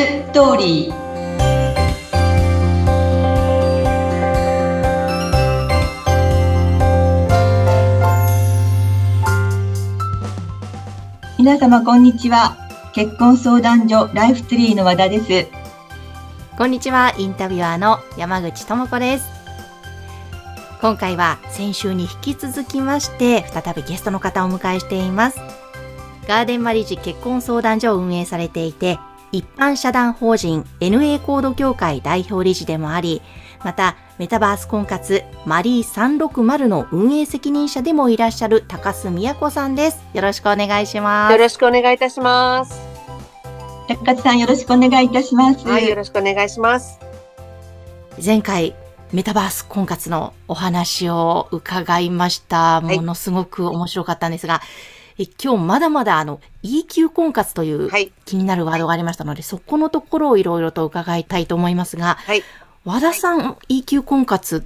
ストーリー皆様こんにちは結婚相談所ライフツリーの和田ですこんにちはインタビュアーの山口智子です今回は先週に引き続きまして再びゲストの方をお迎えしていますガーデンマリッジ結婚相談所を運営されていて一般社団法人 NA コード協会代表理事でもありまたメタバース婚活マリー360の運営責任者でもいらっしゃる高須美也子さんです。よろしくお願いします。よろしくお願いいたします。高須さんよろしくお願いいたします。はい、よろしくお願いします。前回メタバース婚活のお話を伺いました。ものすごく面白かったんですが、はい、え今日まだまだあの EQ 婚活という気になるワードがありましたので、はい、そこのところをいろいろと伺いたいと思いますが、はい、和田さん、EQ 婚活っ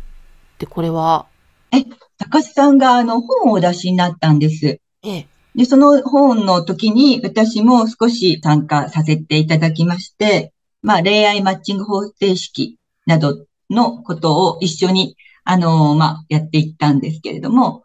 てこれは？え、高須さんがあの本をお出しになったんです。ええ。で、その本の時に私も少し参加させていただきまして、まあ恋愛マッチング方程式などのことを一緒に、あの、まあやっていったんですけれども、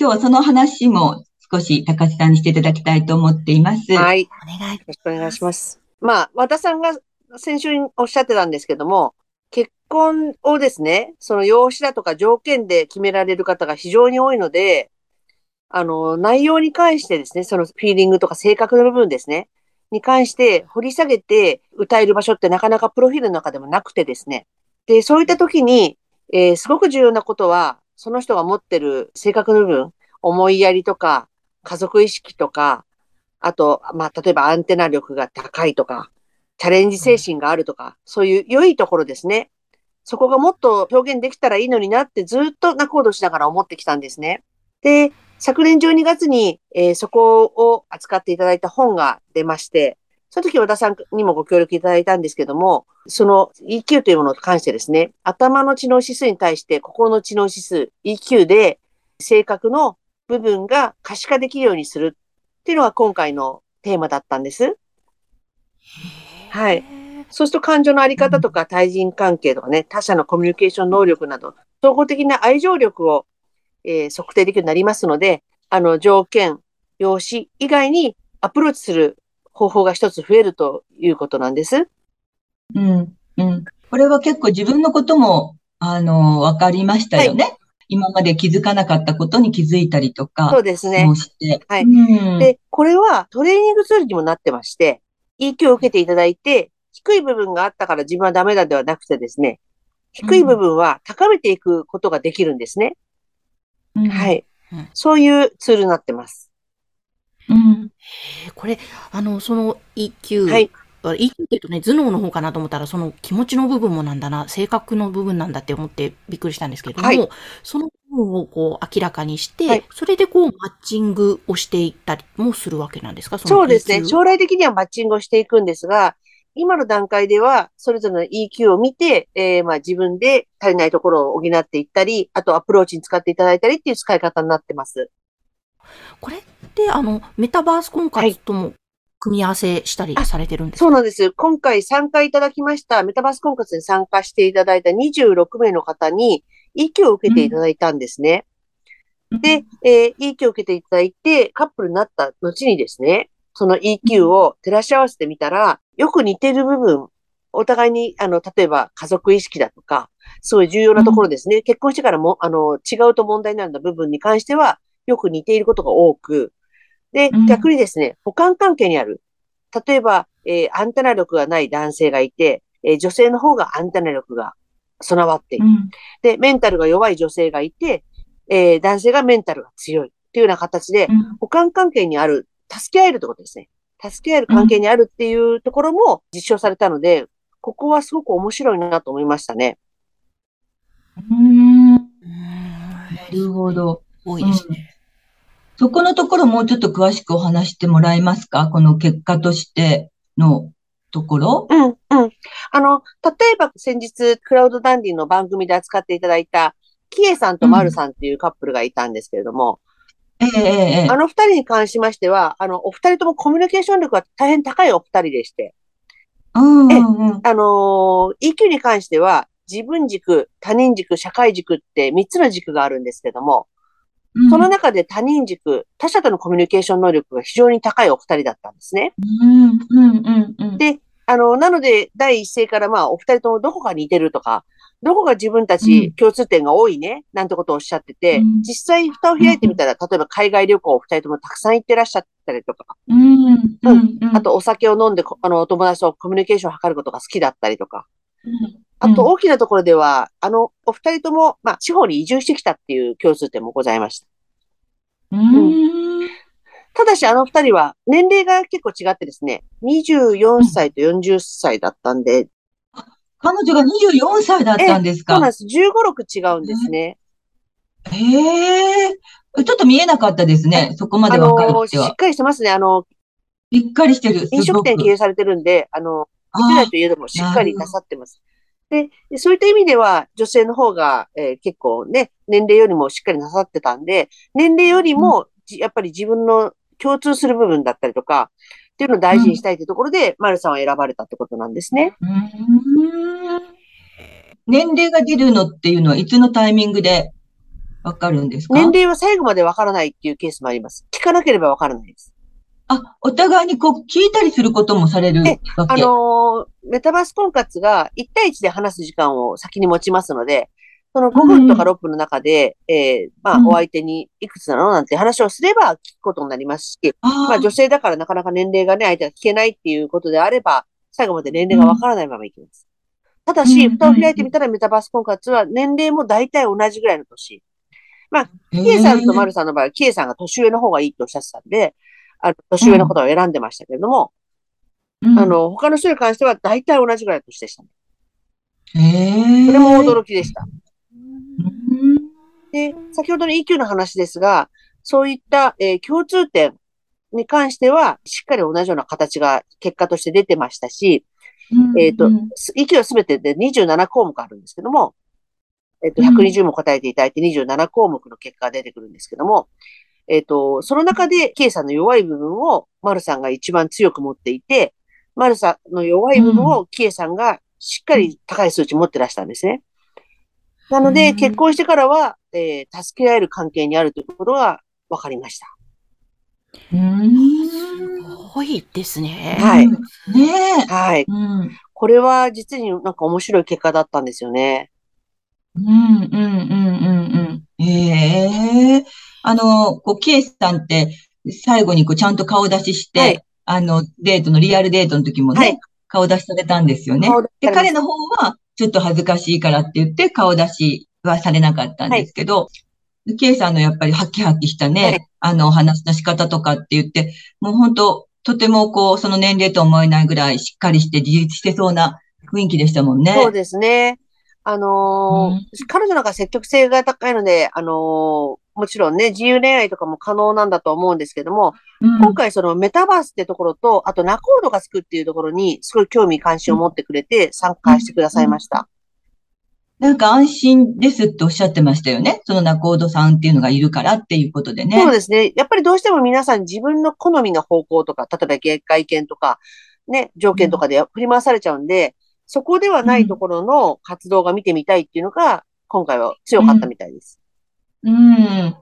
今日はその話も少し高須さんにしていただきたいと思っています。はい。お願い。よろしくお願いします。まあ、和田さんが先週おっしゃってたんですけども、結婚をですね、その用紙だとか条件で決められる方が非常に多いので、あの、内容に関してですね、そのフィーリングとか性格の部分ですね、に関して掘り下げて歌える場所ってなかなかプロフィールの中でもなくてですね。で、そういった時に、えー、すごく重要なことは、その人が持ってる性格の部分、思いやりとか、家族意識とか、あと、まあ、例えばアンテナ力が高いとか、チャレンジ精神があるとか、そういう良いところですね。そこがもっと表現できたらいいのになってずっと仲人しながら思ってきたんですね。で、昨年12月に、えー、そこを扱っていただいた本が出まして、その時和田さんにもご協力いただいたんですけども、その EQ というものに関してですね、頭の知能指数に対して心の知能指数 EQ で性格の部分が可視化できるようにするっていうのが今回のテーマだったんです。はい。そうすると感情のあり方とか対人関係とかね、他者のコミュニケーション能力など、総合的な愛情力を、えー、測定できるようになりますので、あの、条件、用紙以外にアプローチする方法が一つ増えるということなんです。うん、うん。これは結構自分のことも、あの、わかりましたよね。はい今まで気づかなかったことに気づいたりとか。そうですね。はい、うん。で、これはトレーニングツールにもなってまして、EQ を受けていただいて、低い部分があったから自分はダメだではなくてですね、低い部分は高めていくことができるんですね。うん、はい、うん、そういうツールになってます。うん。これ、あの、その EQ、はい、EQ って言うとね、頭脳の方かなと思ったら、その気持ちの部分もなんだな、性格の部分なんだって思ってびっくりしたんですけれども、はい、その部分をこう明らかにして、はい、それでこうマッチングをしていったりもするわけなんですか？そうですね。将来的にはマッチングをしていくんですが、今の段階では、それぞれの EQ を見て、えー、まあ自分で足りないところを補っていったり、あとアプローチに使っていただいたりっていう使い方になってます。これって、あの、メタバース婚活とも組み合わせしたりされてるんですか、そうなんです。今回参加いただきました、メタバース婚活に参加していただいた26名の方に EQ を受けていただいたんですね。うん、で、えー、EQ を受けていただいて、カップルになった後にですね、その EQ を照らし合わせてみたら、よく似てる部分、お互いに、あの、例えば家族意識だとか、そういう重要なところですね。うん、結婚してからも、あの、違うと問題になる部分に関しては、よく似ていることが多く、で、逆にですね、補完関係にある。例えば、えー、アンテナ力がない男性がいて、えー、女性の方がアンテナ力が備わっている。うん、で、メンタルが弱い女性がいて、えー、男性がメンタルが強い。っていうような形で、補完関係にある、助け合えるってことですね。助け合える関係にあるっていうところも実証されたので、ここはすごく面白いなと思いましたね。うん。なるほど。多いですね。そこのところもうちょっと詳しくお話してもらえますか？この結果としてのところ？うん、うん。あの、例えば先日、クラウドダンディの番組で扱っていただいた、キエさんとマルさんっていうカップルがいたんですけれども、うん、ええあの二人に関しましては、あの、お二人ともコミュニケーション力が大変高いお二人でして、うんあのー、EQ に関しては、自分軸、他人軸、社会軸って3つの軸があるんですけども、その中で他人軸、他者とのコミュニケーション能力が非常に高いお二人だったんですね。うんうんうん、で、あの、なので、第一声からまあ、お二人ともどこか似てるとか、どこが自分たち共通点が多いね、なんてことをおっしゃってて、実際蓋を開いてみたら、例えば海外旅行を二人ともたくさん行ってらっしゃったりとか、あとお酒を飲んで、あの、お友達とコミュニケーションを図ることが好きだったりとか、あと大きなところでは、あの、お二人とも、まあ、地方に移住してきたっていう共通点もございました。うん、ただし、あの二人は年齢が結構違ってですね、24歳と40歳だったんで。彼女が24歳だったんですか？そうなんです。15、6違うんですね。へえ。ちょっと見えなかったですね。そこまでわかるっては。しっかりしてますね。あの、しっかりしてる。飲食店経営されてるんで、あの、見てないといえどもしっかりなさってます。で、そういった意味では、女性の方が、えー、結構ね、年齢よりもしっかりなさってたんで、年齢よりも、うん、やっぱり自分の共通する部分だったりとか、っていうのを大事にしたいというところで、うん、丸さんは選ばれたってことなんですね。年齢が出るのっていうのは、いつのタイミングでわかるんですか？年齢は最後までわからないっていうケースもあります。聞かなければわからないです。あ、お互いにこう聞いたりすることもされるわけ？あのー、メタバース婚活が1対1で話す時間を先に持ちますので、その5分とか6分の中で、うん、えー、まあ、お相手にいくつなのなんて話をすれば聞くことになりますし、まあ、女性だからなかなか年齢がね、相手が聞けないっていうことであれば、最後まで年齢がわからないままいきます。ただし、蓋を開いてみたらメタバース婚活は年齢も大体同じぐらいの年。まあ、キエさんとマルさんの場合は、キエさんが年上の方がいいとおっしゃってたんで、あの、年上のことを選んでましたけれども、うん、あの、他の人に関しては大体同じぐらいの年でしたね。へそれも驚きでした。で、先ほどの EQ の話ですが、そういった、えー、共通点に関しては、しっかり同じような形が結果として出てましたし、うん。えっ、ー、と、EQ はすべてで27項目あるんですけども、えっ、ー、と、120も答えていただいて27項目の結果が出てくるんですけども、えっ、ー、と、その中で K さんの弱い部分を丸さんが一番強く持っていて、丸さんの弱い部分を K さんがしっかり高い数値持ってらしたんですね。なので、結婚してからは、えー、助け合える関係にあるということが分かりました。うん。すごいですね。はい。ねはい、うん。これは実になんか面白い結果だったんですよね。うん、うん、うん、うん、うん。ええー、あの、こう、ケイさんって、最後にこう、ちゃんと顔出しして、はい、あの、デートの、リアルデートの時もね、はい、顔出しされたんですよね。で、彼の方は、ちょっと恥ずかしいからって言って、顔出しはされなかったんですけど、はい、ケイさんのやっぱりハキハキしたね、はい、あの、お話の仕方とかって言って、もう本当とてもこう、その年齢と思えないぐらいしっかりして自立してそうな雰囲気でしたもんね。そうですね。あのーうん、彼女なんか積極性が高いので、あのー、もちろんね、自由恋愛とかも可能なんだと思うんですけども、うん、今回そのメタバースってところと、あとナコードがつくっていうところに、すごい興味関心を持ってくれて参加してくださいました。なんか安心ですっておっしゃってましたよね。そのナコードさんっていうのがいるからっていうことでね。そうですね。やっぱりどうしても皆さん自分の好みの方向とか、例えば外見とか、ね、条件とかで振り回されちゃうんで、そこではないところの活動が見てみたいっていうのが、今回は強かったみたいです。うん。うん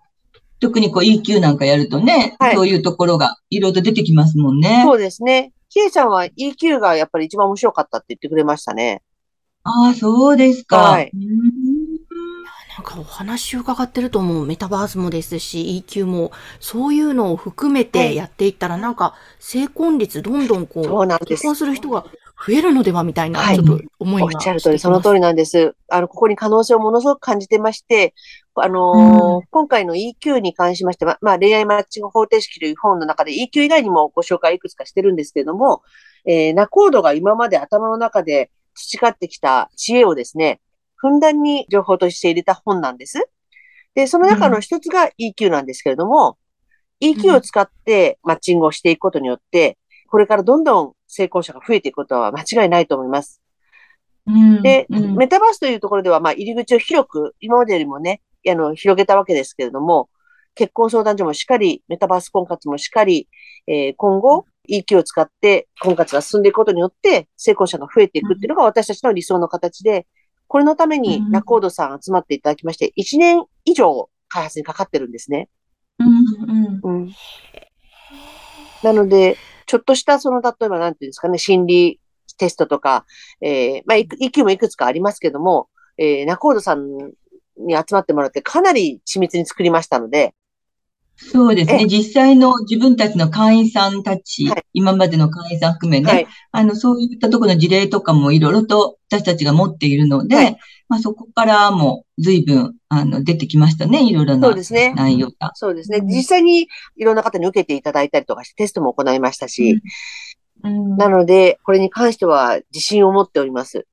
特にこう EQ なんかやるとね、はい、そういうところがいろいろと出てきますもんね。そうですね。キエちゃんは EQ がやっぱり一番面白かったって言ってくれましたね。ああ、そうですか。はい。なんかお話を伺ってるともうメタバースもですし EQ もそういうのを含めてやっていったらなんか成婚率どんどんこう結婚する人が増えるのではみたいな、ちょっと思いが、おっしゃる通り、その通りなんです。あの、ここに可能性をものすごく感じてまして、あのーうん、今回の EQ に関しましては、まあ、恋愛マッチング方程式という本の中で EQ 以外にもご紹介いくつかしてるんですけれども、えー、ナコードが今まで頭の中で培ってきた知恵をですね、ふんだんに情報として入れた本なんです。で、その中の一つが EQ なんですけれども、うん、EQ を使ってマッチングをしていくことによって、これからどんどん成功者が増えていくことは間違いないと思います。うん、で、うん、メタバースというところでは、まあ、入り口を広く、今までよりもね、あの、広げたわけですけれども、結婚相談所もしっかり、メタバース婚活もしっかり、えー、今後、EQ を使って婚活が進んでいくことによって成功者が増えていくっていうのが私たちの理想の形で、これのためにナコードさん集まっていただきまして、1年以上開発にかかってるんですね。うんうん、なので、ちょっとしたその、例えばなんていうんですかね、心理テストとか、えー、まあ、EQ もいくつかありますけども、えー、ナコードさんに集まってもらってかなり緻密に作りましたので、そうですね。実際の自分たちの会員さんたち、はい、今までの会員さん含めね、はい、あの、そういったところの事例とかもいろいろと私たちが持っているので、はい、まあそこからも随分、あの、出てきましたね。いろいろな内容が。そうですね。実際にいろんな方に受けていただいたりとかしてテストも行いましたし、うん、なので、これに関しては自信を持っております。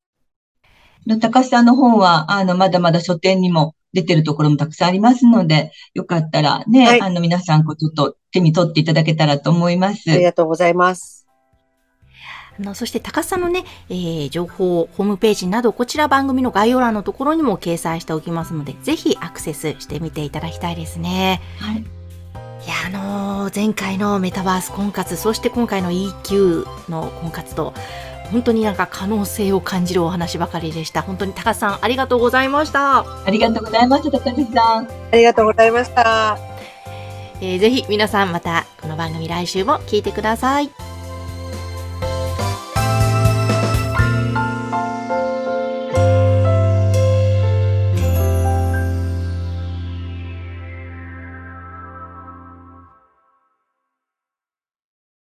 高橋さんの本は、あの、まだまだ書店にも出てるところもたくさんありますので、よかったらね、はい、あの皆さんこうちょっと手に取っていただけたらと思います。ありがとうございます。あの、そして高須さんのね、えー、情報、ホームページなど、こちら番組の概要欄のところにも掲載しておきますので、ぜひアクセスしてみていただきたいですね。はい。いや、あのー、前回のメタバース婚活、そして今回の EQ の婚活と、本当になんか可能性を感じるお話ばかりでした。本当に高さん、ありがとうございました。ありがとうございました、高橋さん。ありがとうございました。えー、ぜひ皆さんまたこの番組来週も聞いてください。